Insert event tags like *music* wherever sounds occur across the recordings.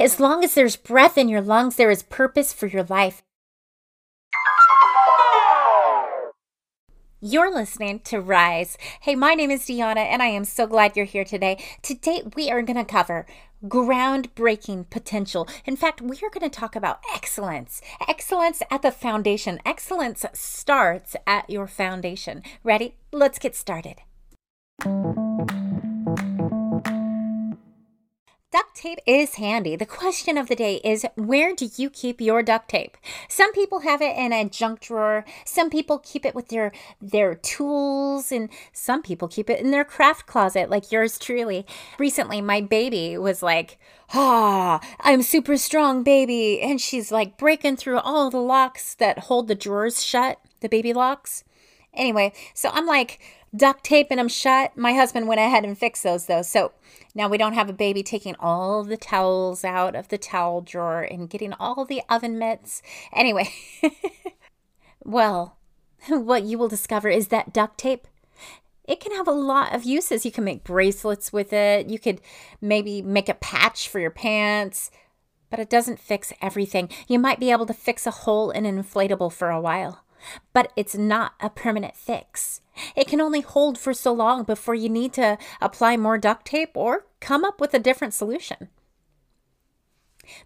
As long as there's breath in your lungs, there is purpose for your life. You're listening to Rise. Hey, my name is Deanna, and I am so glad you're here today. Today, we are going to cover groundbreaking potential. In fact, we are going to talk about excellence. Excellence at the foundation. Excellence starts at your foundation. Ready? Let's get started. Duct tape is handy. The question of the day is where do you keep your duct tape? Some people have it in a junk drawer. Some people keep it with their their tools and some people keep it in their craft closet like yours truly. Recently my baby was like, "Ah, I'm super strong, baby." And she's like breaking through all the locks that hold the drawers shut, the baby locks. Anyway, so I'm like duct tape taping them shut. My husband went ahead and fixed those though. So now we don't have a baby taking all the towels out of the towel drawer and getting all the oven mitts. Anyway, *laughs* well, *laughs* what you will discover is that duct tape it can have a lot of uses. You can make bracelets with it. You could maybe make a patch for your pants, but it doesn't fix everything. You might be able to fix a hole in an inflatable for a while but it's not a permanent fix. It can only hold for so long before you need to apply more duct tape or come up with a different solution.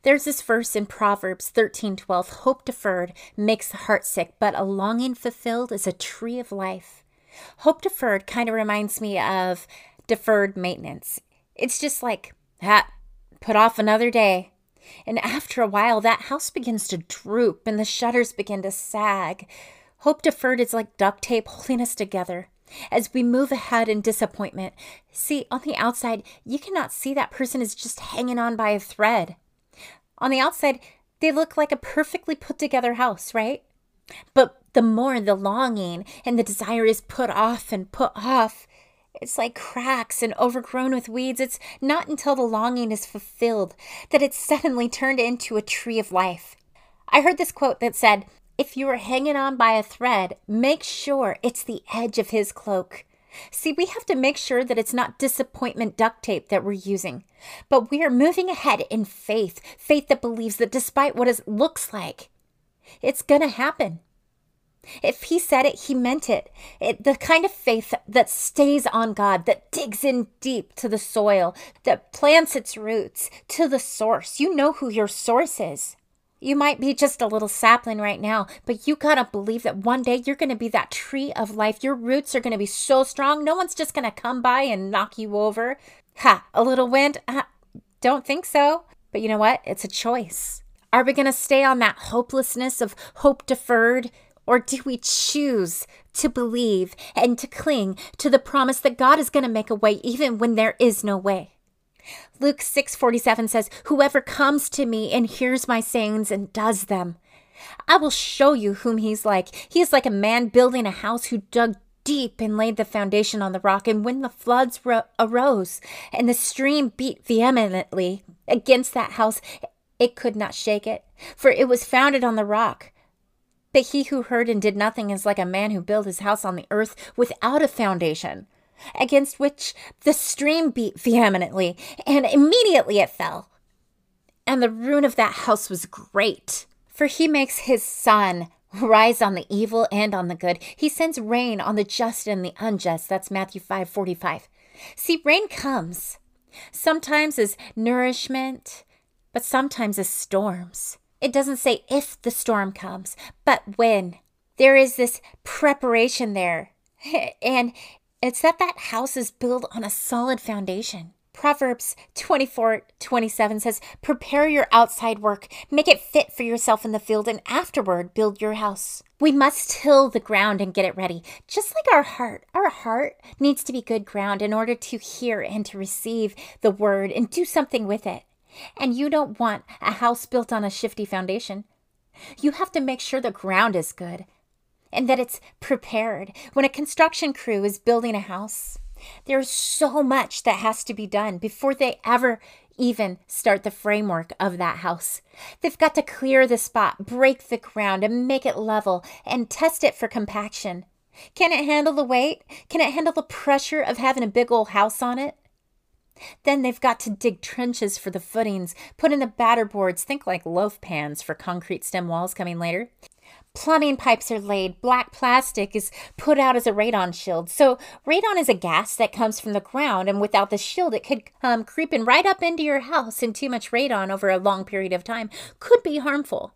There's this verse in Proverbs 13:12, hope deferred makes the heart sick, but a longing fulfilled is a tree of life. Hope deferred kind of reminds me of deferred maintenance. It's just like, ah, put off another day. And after a while, that house begins to droop and the shutters begin to sag. Hope deferred is like duct tape holding us together. As we move ahead in disappointment, see, on the outside, you cannot see that person is just hanging on by a thread. On the outside, they look like a perfectly put together house, right? But the more the longing and the desire is put off and put off, it's like cracks and overgrown with weeds. It's not until the longing is fulfilled that it's suddenly turned into a tree of life. I heard this quote that said, If you are hanging on by a thread, make sure it's the edge of his cloak. See, we have to make sure that it's not disappointment duct tape that we're using, but we are moving ahead in faith, faith that believes that despite what it looks like, it's going to happen. If he said it, he meant it. it. The kind of faith that stays on God, that digs in deep to the soil, that plants its roots to the source. You know who your source is. You might be just a little sapling right now, but you gotta believe that one day you're gonna be that tree of life. Your roots are gonna be so strong, no one's just gonna come by and knock you over. Ha, a little wind? Uh, don't think so. But you know what? It's a choice. Are we gonna stay on that hopelessness of hope deferred? Or do we choose to believe and to cling to the promise that God is going to make a way even when there is no way? Luke 6:47 says, "Whoever comes to me and hears my sayings and does them, I will show you whom he's like. He is like a man building a house who dug deep and laid the foundation on the rock. And when the floods ro- arose and the stream beat vehemently against that house, it could not shake it, for it was founded on the rock. But he who heard and did nothing is like a man who built his house on the earth without a foundation, against which the stream beat vehemently, and immediately it fell. And the ruin of that house was great. For he makes his sun rise on the evil and on the good. He sends rain on the just and the unjust. That's Matthew 5 45. See, rain comes, sometimes as nourishment, but sometimes as storms. It doesn't say if the storm comes, but when. There is this preparation there. *laughs* And it's that that house is built on a solid foundation. Proverbs 24 27 says, Prepare your outside work, make it fit for yourself in the field, and afterward build your house. We must till the ground and get it ready. Just like our heart, our heart needs to be good ground in order to hear and to receive the word and do something with it. And you don't want a house built on a shifty foundation. You have to make sure the ground is good and that it's prepared. When a construction crew is building a house, there's so much that has to be done before they ever even start the framework of that house. They've got to clear the spot, break the ground, and make it level and test it for compaction. Can it handle the weight? Can it handle the pressure of having a big old house on it? Then they've got to dig trenches for the footings, put in the batter boards, think like loaf pans for concrete stem walls coming later. Plumbing pipes are laid, black plastic is put out as a radon shield. So, radon is a gas that comes from the ground, and without the shield, it could um, come creeping right up into your house, and too much radon over a long period of time could be harmful.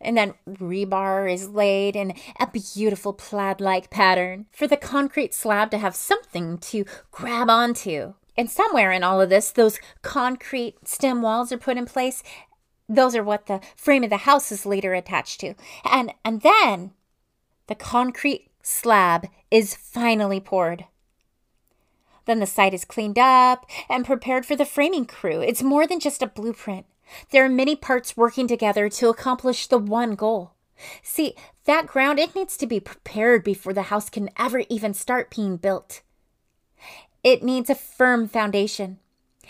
And then rebar is laid in a beautiful plaid like pattern for the concrete slab to have something to grab onto. And somewhere in all of this, those concrete stem walls are put in place those are what the frame of the house is later attached to. And and then the concrete slab is finally poured. Then the site is cleaned up and prepared for the framing crew. It's more than just a blueprint. There are many parts working together to accomplish the one goal. See, that ground, it needs to be prepared before the house can ever even start being built. It needs a firm foundation.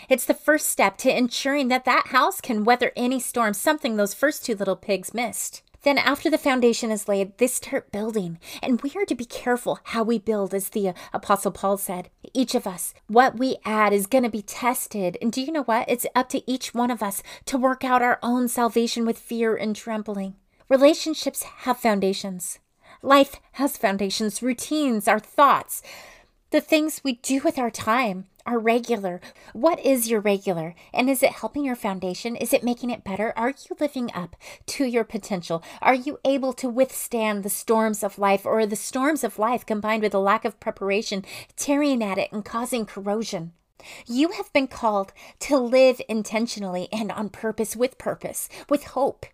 It's the first step to ensuring that that house can weather any storm, something those first two little pigs missed. Then, after the foundation is laid, they start building. And we are to be careful how we build, as the uh, Apostle Paul said. Each of us, what we add is going to be tested. And do you know what? It's up to each one of us to work out our own salvation with fear and trembling. Relationships have foundations, life has foundations, routines, our thoughts, the things we do with our time are regular. What is your regular? And is it helping your foundation? Is it making it better? Are you living up to your potential? Are you able to withstand the storms of life or the storms of life combined with a lack of preparation, tearing at it and causing corrosion? You have been called to live intentionally and on purpose, with purpose, with hope.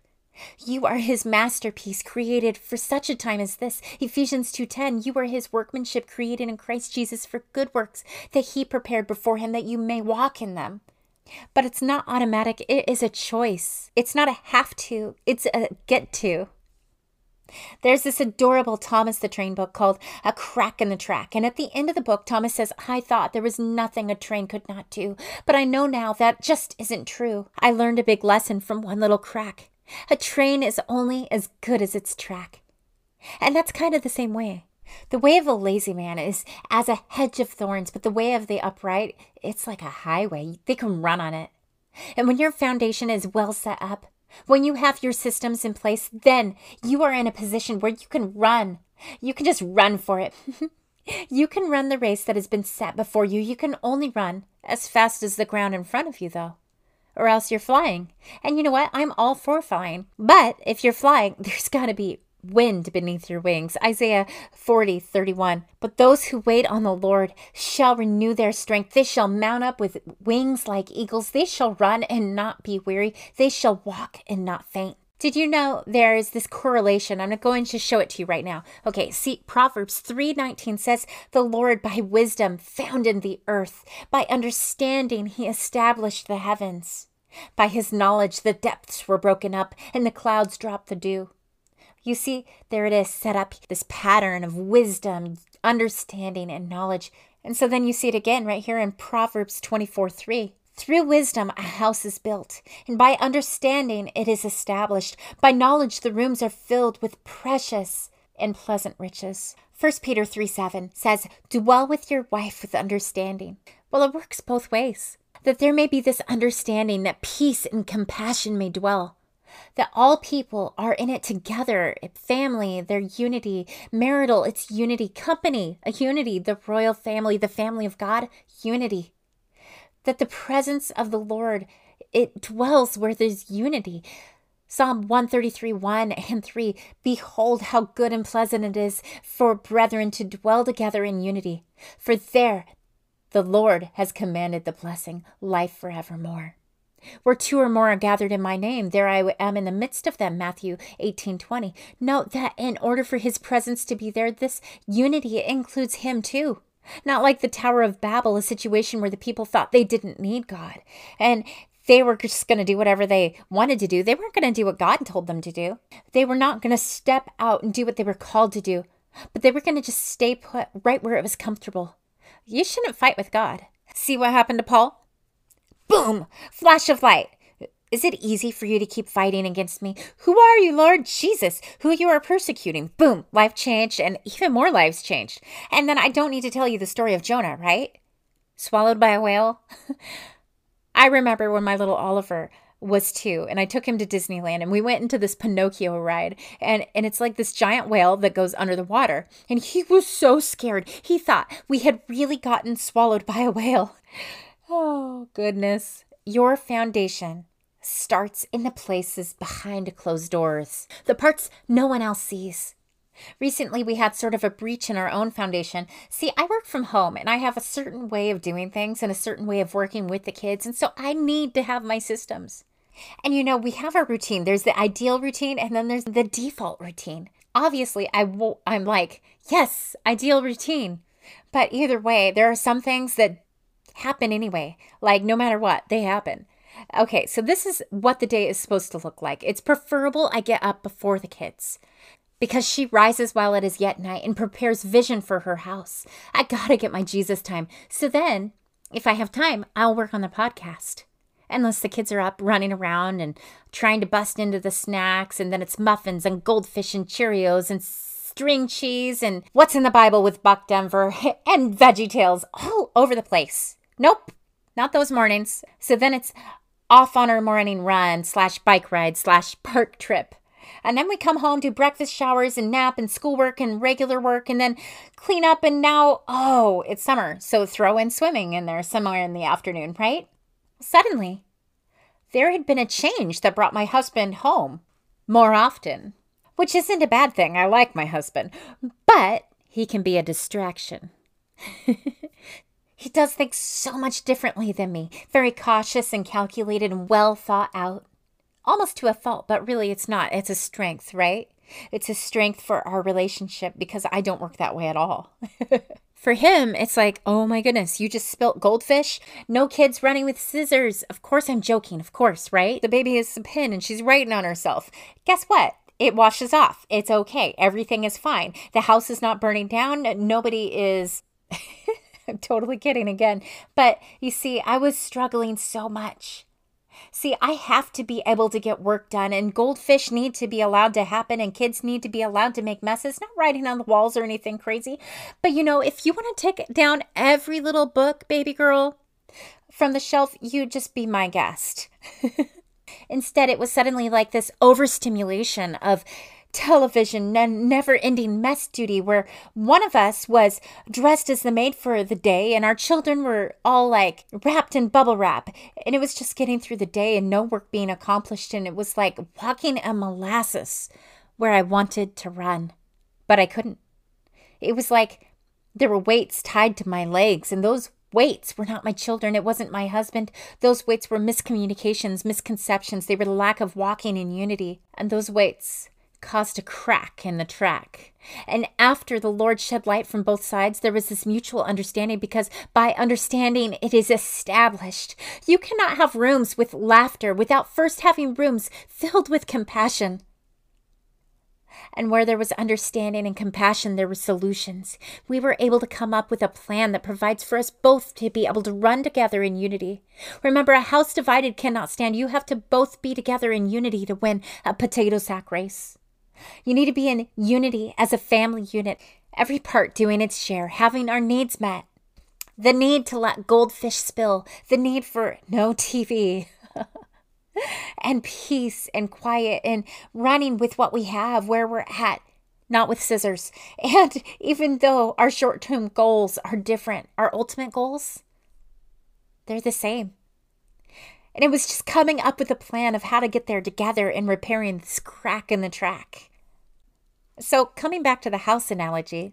You are his masterpiece created for such a time as this. Ephesians 2:10 You are his workmanship created in Christ Jesus for good works that he prepared beforehand that you may walk in them. But it's not automatic. It is a choice. It's not a have to. It's a get to. There's this adorable Thomas the Train book called A Crack in the Track. And at the end of the book, Thomas says, I thought there was nothing a train could not do, but I know now that just isn't true. I learned a big lesson from one little crack. A train is only as good as its track. And that's kind of the same way. The way of a lazy man is as a hedge of thorns, but the way of the upright, it's like a highway. They can run on it. And when your foundation is well set up, when you have your systems in place, then you are in a position where you can run. You can just run for it. *laughs* you can run the race that has been set before you. You can only run as fast as the ground in front of you, though or else you're flying. And you know what? I'm all for flying. But if you're flying, *laughs* there's got to be wind beneath your wings. Isaiah 40, 31. But those who wait on the Lord shall renew their strength. They shall mount up with wings like eagles. They shall run and not be weary. They shall walk and not faint. Did you know there is this correlation? I'm going to show it to you right now. Okay, see Proverbs 3:19 says, "The Lord by wisdom founded the earth; by understanding he established the heavens." By his knowledge, the depths were broken up and the clouds dropped the dew. You see, there it is, set up this pattern of wisdom, understanding, and knowledge. And so then you see it again right here in Proverbs 24 3. Through wisdom, a house is built, and by understanding, it is established. By knowledge, the rooms are filled with precious and pleasant riches. 1 Peter 3 7 says, Dwell with your wife with understanding. Well, it works both ways that there may be this understanding that peace and compassion may dwell, that all people are in it together family, their unity, marital, it's unity, company, a unity, the royal family, the family of God, unity. That the presence of the Lord, it dwells where there's unity. Psalm 133, 1 and 3 Behold, how good and pleasant it is for brethren to dwell together in unity. For there the Lord has commanded the blessing, life forevermore. Where two or more are gathered in my name, there I am in the midst of them. Matthew 18 20. Note that in order for his presence to be there, this unity includes him too. Not like the Tower of Babel, a situation where the people thought they didn't need God and they were just going to do whatever they wanted to do. They weren't going to do what God told them to do. They were not going to step out and do what they were called to do, but they were going to just stay put right where it was comfortable. You shouldn't fight with God. See what happened to Paul? Boom! Flash of light. Is it easy for you to keep fighting against me? Who are you, Lord Jesus? Who you are persecuting? Boom! Life changed, and even more lives changed. And then I don't need to tell you the story of Jonah, right? swallowed by a whale. *laughs* I remember when my little Oliver was two and I took him to Disneyland and we went into this Pinocchio ride and and it's like this giant whale that goes under the water and he was so scared. He thought we had really gotten swallowed by a whale. *laughs* Oh, goodness. Your foundation starts in the places behind closed doors, the parts no one else sees. Recently, we had sort of a breach in our own foundation. See, I work from home and I have a certain way of doing things and a certain way of working with the kids. And so I need to have my systems. And you know, we have our routine. There's the ideal routine and then there's the default routine. Obviously, I w- I'm like, yes, ideal routine. But either way, there are some things that happen anyway. Like, no matter what, they happen. Okay, so this is what the day is supposed to look like. It's preferable I get up before the kids because she rises while it is yet night and prepares vision for her house. I gotta get my Jesus time. So then, if I have time, I'll work on the podcast. Unless the kids are up running around and trying to bust into the snacks, and then it's muffins and goldfish and Cheerios and string cheese and what's in the Bible with Buck Denver *laughs* and Veggie Tales all over the place. Nope, not those mornings. So then it's off on our morning run slash bike ride slash park trip. And then we come home, do breakfast showers and nap and schoolwork and regular work and then clean up. And now, oh, it's summer. So throw in swimming in there somewhere in the afternoon, right? Suddenly, there had been a change that brought my husband home more often, which isn't a bad thing. I like my husband, but he can be a distraction. *laughs* He does things so much differently than me, very cautious and calculated and well thought out. Almost to a fault, but really it's not. It's a strength, right? It's a strength for our relationship because I don't work that way at all. *laughs* for him, it's like, oh my goodness, you just spilt goldfish? No kids running with scissors. Of course, I'm joking, of course, right? The baby is a pin and she's writing on herself. Guess what? It washes off. It's okay. Everything is fine. The house is not burning down. Nobody is. *laughs* I'm *laughs* totally kidding again. But you see, I was struggling so much. See, I have to be able to get work done, and goldfish need to be allowed to happen, and kids need to be allowed to make messes, not writing on the walls or anything crazy. But you know, if you want to take down every little book, baby girl, from the shelf, you'd just be my guest. *laughs* Instead, it was suddenly like this overstimulation of television and never ending mess duty where one of us was dressed as the maid for the day and our children were all like wrapped in bubble wrap and it was just getting through the day and no work being accomplished and it was like walking a molasses where I wanted to run but I couldn't it was like there were weights tied to my legs and those weights were not my children. It wasn't my husband. Those weights were miscommunications, misconceptions. They were the lack of walking in unity. And those weights caused a crack in the track. And after the Lord shed light from both sides, there was this mutual understanding because by understanding it is established. You cannot have rooms with laughter without first having rooms filled with compassion. And where there was understanding and compassion, there were solutions. We were able to come up with a plan that provides for us both to be able to run together in unity. Remember, a house divided cannot stand. You have to both be together in unity to win a potato sack race. You need to be in unity as a family unit, every part doing its share, having our needs met. The need to let goldfish spill, the need for no TV. *laughs* and peace and quiet and running with what we have where we're at, not with scissors. *laughs* And even though our short term goals are different, our ultimate goals, they're the same. And it was just coming up with a plan of how to get there together and repairing this crack in the track. So, coming back to the house analogy,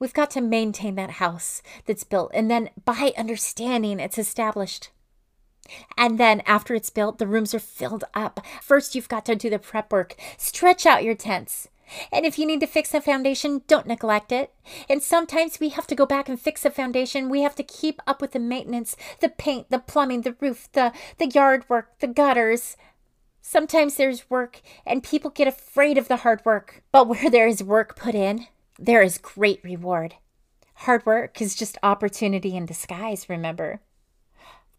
we've got to maintain that house that's built, and then by understanding it's established. And then after it's built, the rooms are filled up. First, you've got to do the prep work, stretch out your tents. And if you need to fix the foundation, don't neglect it. And sometimes we have to go back and fix the foundation. We have to keep up with the maintenance, the paint, the plumbing, the roof, the, the yard work, the gutters. Sometimes there's work and people get afraid of the hard work, but where there is work put in, there is great reward. Hard work is just opportunity in disguise, remember.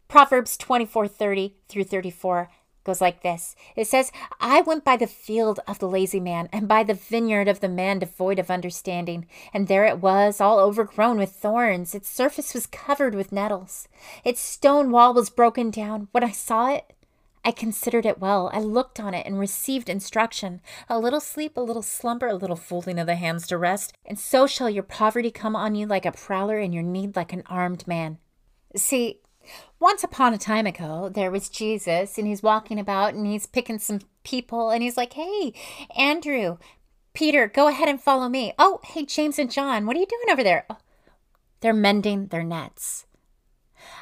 Proverbs 24:30 through 34. goes like this It says, I went by the field of the lazy man, and by the vineyard of the man devoid of understanding. And there it was, all overgrown with thorns. Its surface was covered with nettles. Its stone wall was broken down. When I saw it, I considered it well. I looked on it and received instruction. A little sleep, a little slumber, a little folding of the hands to rest. And so shall your poverty come on you like a prowler, and your need like an armed man. See, once upon a time ago, there was Jesus, and he's walking about and he's picking some people, and he's like, Hey, Andrew, Peter, go ahead and follow me. Oh, hey, James and John, what are you doing over there? Oh, they're mending their nets.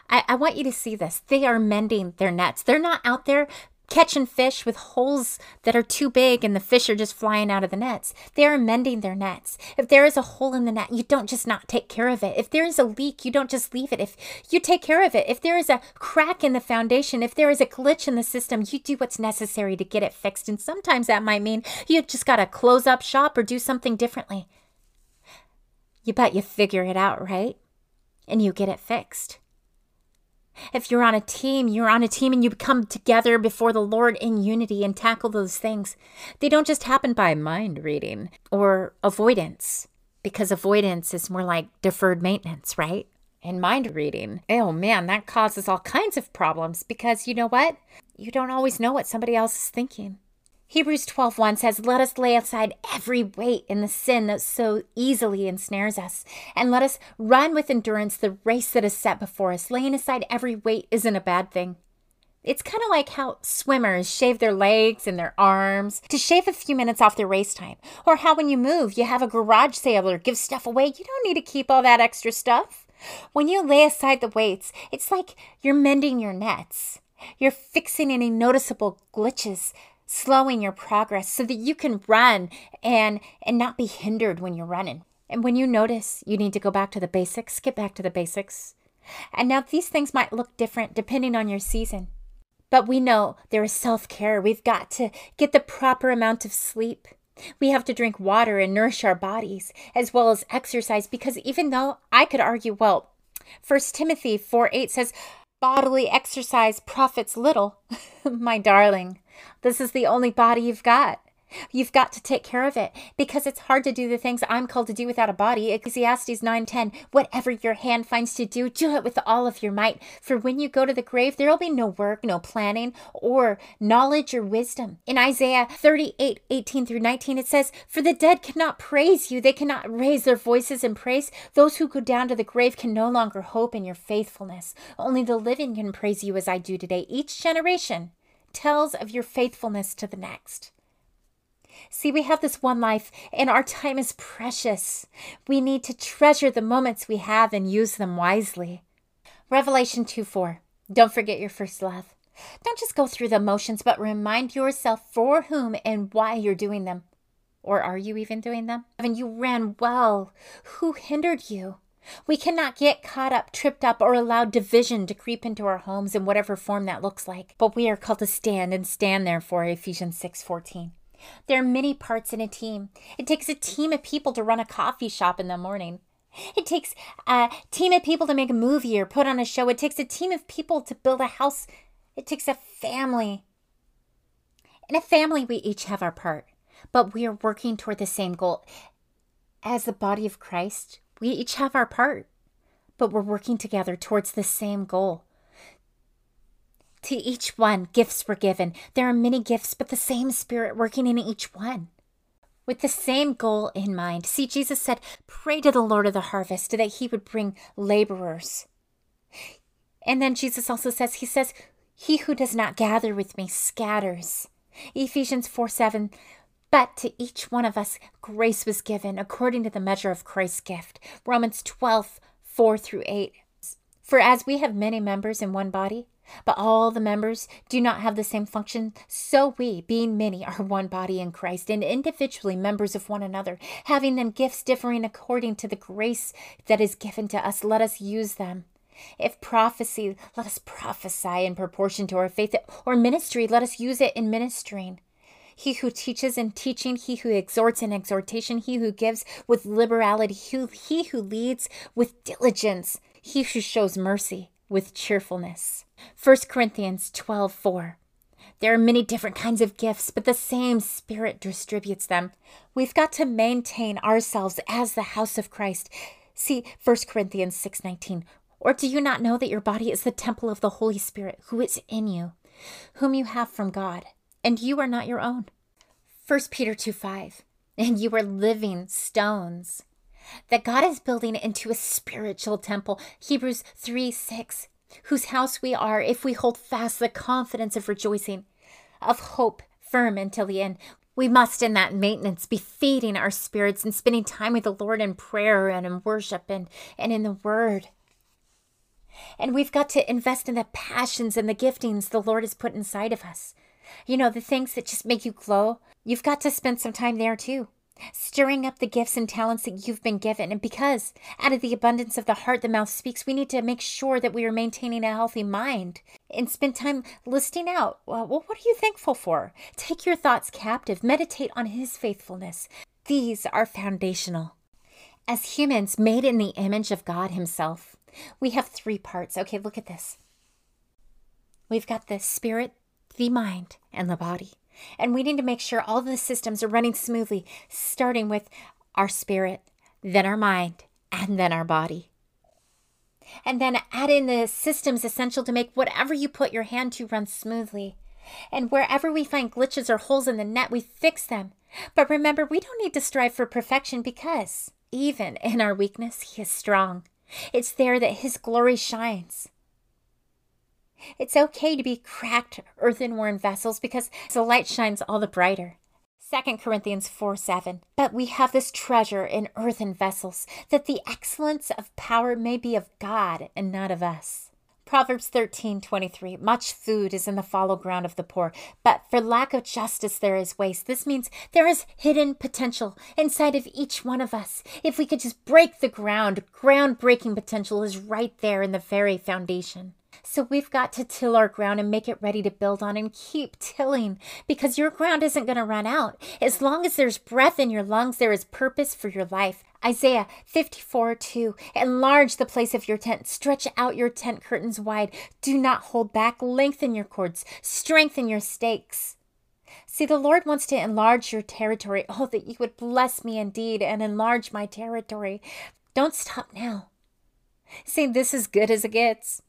I, I want you to see this. They are mending their nets. They're not out there catching fish with holes that are too big and the fish are just flying out of the nets. They are mending their nets. If there is a hole in the net, you don't just not take care of it. If there is a leak, you don't just leave it. If you take care of it, if there is a crack in the foundation, if there is a glitch in the system, you do what's necessary to get it fixed. And sometimes that might mean you just got to close up shop or do something differently. You bet you figure it out, right? And you get it fixed. If you're on a team, you're on a team and you come together before the Lord in unity and tackle those things. They don't just happen by mind reading or avoidance, because avoidance is more like deferred maintenance, right? And mind reading. Oh man, that causes all kinds of problems because you know what? You don't always know what somebody else is thinking. Hebrews 12:1 says, "Let us lay aside every weight and the sin that so easily ensnares us, and let us run with endurance the race that is set before us." Laying aside every weight isn't a bad thing. It's kind of like how swimmers shave their legs and their arms to shave a few minutes off their race time, or how when you move, you have a garage sale or give stuff away. You don't need to keep all that extra stuff. When you lay aside the weights, it's like you're mending your nets. You're fixing any noticeable glitches slowing your progress so that you can run and and not be hindered when you're running. And when you notice you need to go back to the basics, get back to the basics. And now these things might look different depending on your season. But we know there is self care. We've got to get the proper amount of sleep. We have to drink water and nourish our bodies, as well as exercise, because even though I could argue, well, First Timothy 4 8 says, bodily exercise profits little. *laughs* My darling, this is the only body you've got. You've got to take care of it because it's hard to do the things I'm called to do without a body. Ecclesiastes 9:10 Whatever your hand finds to do, do it with all of your might. For when you go to the grave, there'll be no work, no planning, or knowledge or wisdom. In Isaiah 38:18 through 19, it says, For the dead cannot praise you, they cannot raise their voices in praise. Those who go down to the grave can no longer hope in your faithfulness. Only the living can praise you as I do today. Each generation tells of your faithfulness to the next. See, we have this one life, and our time is precious. We need to treasure the moments we have and use them wisely. Revelation 2 4. Don't forget your first love. Don't just go through the motions, but remind yourself for whom and why you're doing them. Or are you even doing them? And you ran well. Who hindered you? We cannot get caught up, tripped up, or allow division to creep into our homes in whatever form that looks like. But we are called to stand and stand there for Ephesians 6:14. There are many parts in a team. It takes a team of people to run a coffee shop in the morning. It takes a team of people to make a movie or put on a show. It takes a team of people to build a house. It takes a family. In a family, we each have our part, but we are working toward the same goal. As the body of Christ, we each have our part, but we're working together towards the same goal. To each one, gifts were given. There are many gifts, but the same Spirit working in each one. With the same goal in mind. See, Jesus said, Pray to the Lord of the harvest that he would bring laborers. And then Jesus also says, He says, He who does not gather with me scatters. Ephesians 4 7. But to each one of us, grace was given according to the measure of Christ's gift. Romans 12 4 through 8. For as we have many members in one body, but all the members do not have the same function. So we, being many, are one body in Christ and individually members of one another, having then gifts differing according to the grace that is given to us. Let us use them. If prophecy, let us prophesy in proportion to our faith, or ministry, let us use it in ministering. He who teaches in teaching, he who exhorts in exhortation, he who gives with liberality, he who leads with diligence, he who shows mercy with cheerfulness. 1 Corinthians 12 4. There are many different kinds of gifts, but the same Spirit distributes them. We've got to maintain ourselves as the house of Christ. See 1 Corinthians 6:19. Or do you not know that your body is the temple of the Holy Spirit who is in you, whom you have from God, and you are not your own? 1 Peter 2 5. And you are living stones that God is building into a spiritual temple. Hebrews 3 6. Whose house we are if we hold fast the confidence of rejoicing, of hope firm until the end. We must, in that maintenance, be feeding our spirits and spending time with the Lord in prayer and in worship and, and in the Word. And we've got to invest in the passions and the giftings the Lord has put inside of us. You know, the things that just make you glow, you've got to spend some time there too, stirring up the gifts and talents that you've been given. And because out of the abundance of the heart, the mouth speaks, we need to make sure that we are maintaining a healthy mind and spend time listing out well, what are you thankful for? Take your thoughts captive, meditate on His faithfulness. These are foundational. As humans made in the image of God Himself, we have three parts. Okay, look at this. We've got the spirit, the mind, and the body. And we need to make sure all the systems are running smoothly, starting with our spirit, then our mind, and then our body. And then add in the systems essential to make whatever you put your hand to run smoothly. And wherever we find glitches or holes in the net, we fix them. But remember, we don't need to strive for perfection because even in our weakness, He is strong. It's there that His glory shines. It's okay to be cracked earthenware vessels because the light shines all the brighter. 2 Corinthians 4 7. But we have this treasure in earthen vessels, that the excellence of power may be of God and not of us. Proverbs thirteen twenty three. Much food is in the fallow ground of the poor, but for lack of justice there is waste. This means there is hidden potential inside of each one of us. If we could just break the ground, groundbreaking potential is right there in the very foundation. So we've got to till our ground and make it ready to build on and keep tilling because your ground isn't going to run out. As long as there's breath in your lungs, there is purpose for your life. Isaiah 54 2. Enlarge the place of your tent. Stretch out your tent curtains wide. Do not hold back. Lengthen your cords. Strengthen your stakes. See, the Lord wants to enlarge your territory. Oh, that you would bless me indeed and enlarge my territory. Don't stop now. See, this is good as it gets.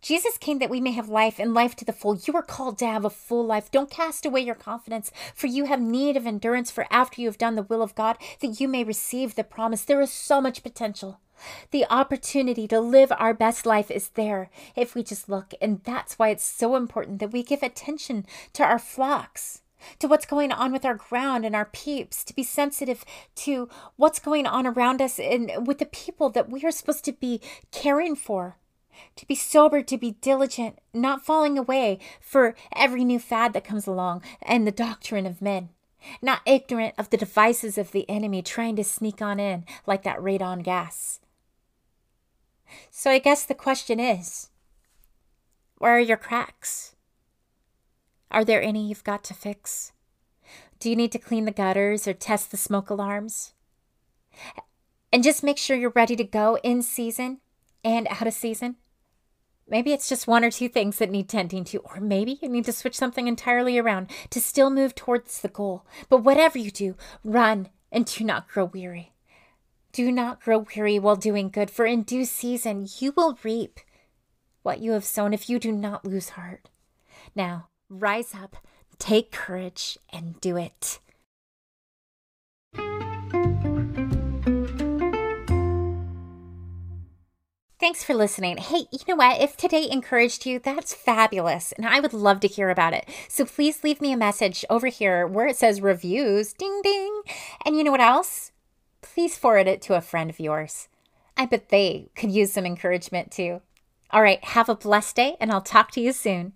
Jesus came that we may have life and life to the full. You are called to have a full life. Don't cast away your confidence, for you have need of endurance for after you have done the will of God, that you may receive the promise. There is so much potential. The opportunity to live our best life is there if we just look. And that's why it's so important that we give attention to our flocks, to what's going on with our ground and our peeps, to be sensitive to what's going on around us and with the people that we are supposed to be caring for to be sober, to be diligent, not falling away for every new fad that comes along and the doctrine of men, not ignorant of the devices of the enemy trying to sneak on in like that radon gas. So I guess the question is where are your cracks? Are there any you've got to fix? Do you need to clean the gutters or test the smoke alarms? And just make sure you're ready to go in season and out of season. Maybe it's just one or two things that need tending to, or maybe you need to switch something entirely around to still move towards the goal. But whatever you do, run and do not grow weary. Do not grow weary while doing good, for in due season you will reap what you have sown if you do not lose heart. Now, rise up, take courage, and do it. Thanks for listening. Hey, you know what? If today encouraged you, that's fabulous. And I would love to hear about it. So please leave me a message over here where it says reviews. Ding, ding. And you know what else? Please forward it to a friend of yours. I bet they could use some encouragement too. All right, have a blessed day, and I'll talk to you soon.